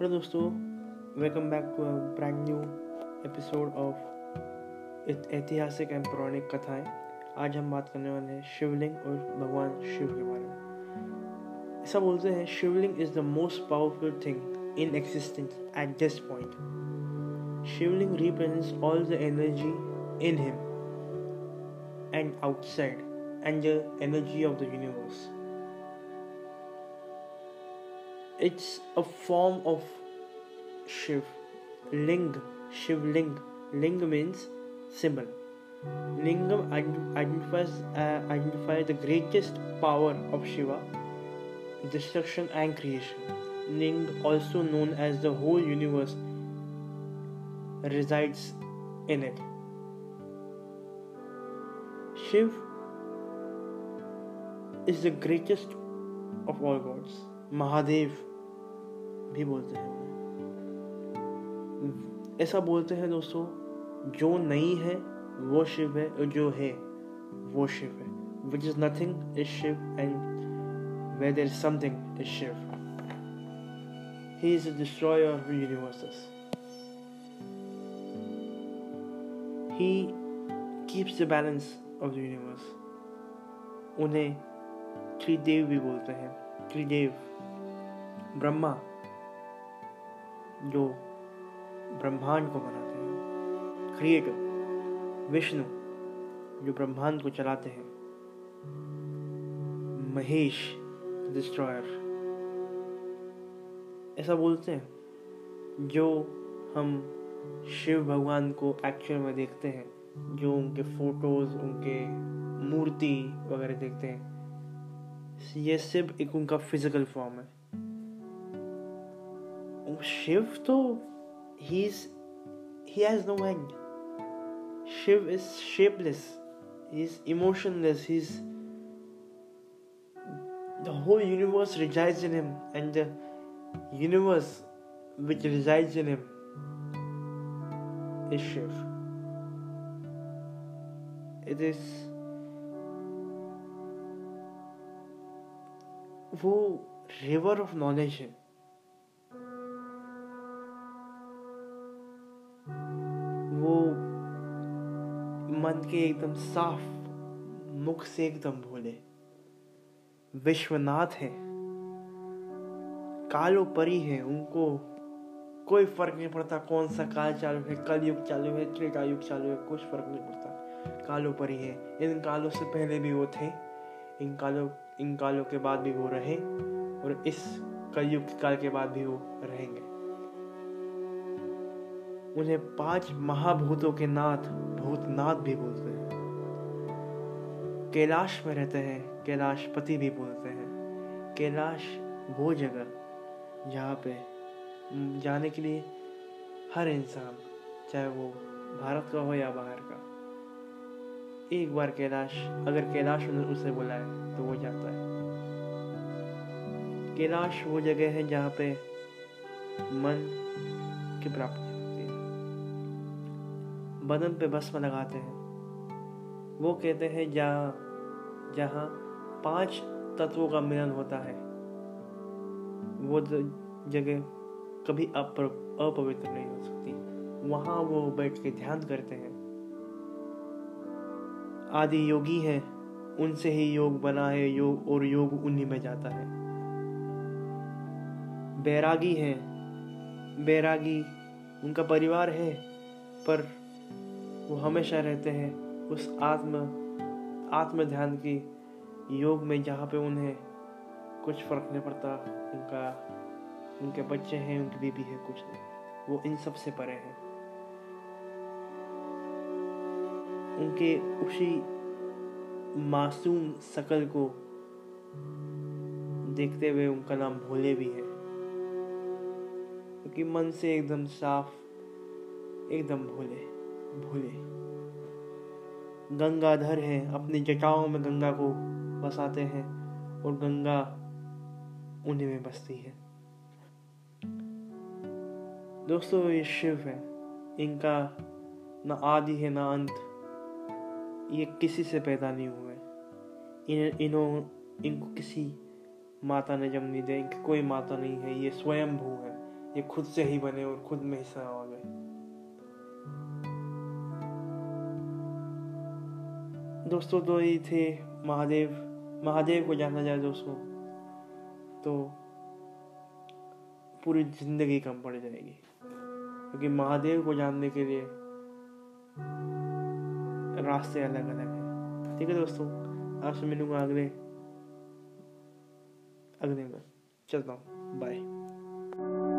Hello दोस्तों welcome back to brand new episode of ऐतिहासिक and पौराणिक कथाएँ। आज हम बात करने वाले हैं शिवलिंग और भगवान शिव के बारे में। ऐसा बोलते हैं, Shivling is the most powerful thing in existence at this point Shivling represents all the energy in him and outside and the energy of the universe it's a form of Shiv. Ling, Shiv Ling. Ling means symbol. Lingam identifies, uh, identifies the greatest power of Shiva, destruction and creation. Ling, also known as the whole universe, resides in it. Shiv is the greatest of all gods. Mahadev भी बोलते हैं। ऐसा बोलते हैं दोस्तों, जो नहीं है, वो शिव है, और जो है, वो शिव है। Which is nothing is Shiv and where there something is Shiv he is destroyer of universes he keeps the balance of the universe उन्हें त्रिदेव भी बोलते हैं। त्रिदेव, ब्रह्मा जो ब्रह्मांड को बनाते हैं। क्रिएटर विष्णु, जो ब्रह्मांड को चलाते हैं। महेश डिस्ट्रॉयर ऐसा बोलते हैं, जो हम शिव भगवान को एक्चुअल में देखते हैं, जो उनके फ़ोटोज़ उनके मूर्ति वगैरह देखते हैं। ये सिर्फ़ एक उनका फ़िज़िकल फॉर्म है। Shiv though he's he has no end. Shiv is shapeless. He's emotionless. He's the whole universe resides in him, and the universe which resides in him is Shiv. It is वो river of knowledge है मन के एकदम साफ़, मुख से एकदम भोले। विश्वनाथ है। कालो परी है, उनको कोई फ़र्क नहीं पड़ता कौन सा काल चालू है, कल युग चालू है, त्रेता युग चालू है, कुछ फ़र्क नहीं पड़ता। कालो परी है। इन कालों से पहले भी वो थे, इन कालों इन कालों के बाद भी वो रहे, और इस कलयुग काल के बाद भी वो रहेंगे। उन्हें पाँच महाभूतों के नाथ भूतनाथ भी बोलते हैं। कैलाश में रहते हैं कैलाशपति भी बोलते हैं। कैलाश वो जगह जहाँ पे जाने के लिए हर इंसान, चाहे वो भारत का हो या बाहर का, एक बार कैलाश, अगर कैलाश उसे बुलाए तो वो जाता है। कैलाश वो जगह है जहाँ पे मन की प्राप्ति बदन पे भस्म लगाते हैं। वो कहते हैं जहाँ जहाँ पाँच तत्वों का मिलन होता है, वो जगह कभी अपवित्र नहीं हो सकती। वहाँ वो बैठ के ध्यान करते हैं। आदि योगी हैं, उनसे ही योग बना है, योग, और योग उन्हीं में जाता है। बैरागी हैं, बैरागी उनका परिवार है, पर वो हमेशा रहते हैं उस आत्म आत्म ध्यान की योग में जहाँ पे उन्हें कुछ फ़र्क नहीं पड़ता। उनका, उनके बच्चे हैं, उनकी बीबी है, कुछ नहीं। वो इन सबसे परे हैं। उनके उसी मासूम शकल को देखते हुए उनका नाम भोले भी है। क्योंकि मन से एकदम साफ़, एकदम भोले। भूले। गंगाधर है, अपनी जटाओं में गंगा को बसाते हैं और गंगा उन्हीं में बसती है। दोस्तों, ये शिव है। इनका ना आदि है, ना अंत। ये किसी से पैदा नहीं हुए। इन इन्हों, इनको किसी माता ने जन्म नहीं दिया। इनकी कोई माता नहीं है। ये स्वयं भू है। ये खुद से ही बने और खुद में हिस्सा आ गए। दोस्तों तो ये थे महादेव। महादेव को जाना जाए दोस्तों तो पूरी ज़िंदगी कम पड़ जाएगी। क्योंकि महादेव को जानने के लिए रास्ते अलग अलग हैं। ठीक है दोस्तों, आपसे मिलूँगा अगले अगले में। चलता हूँ। बाय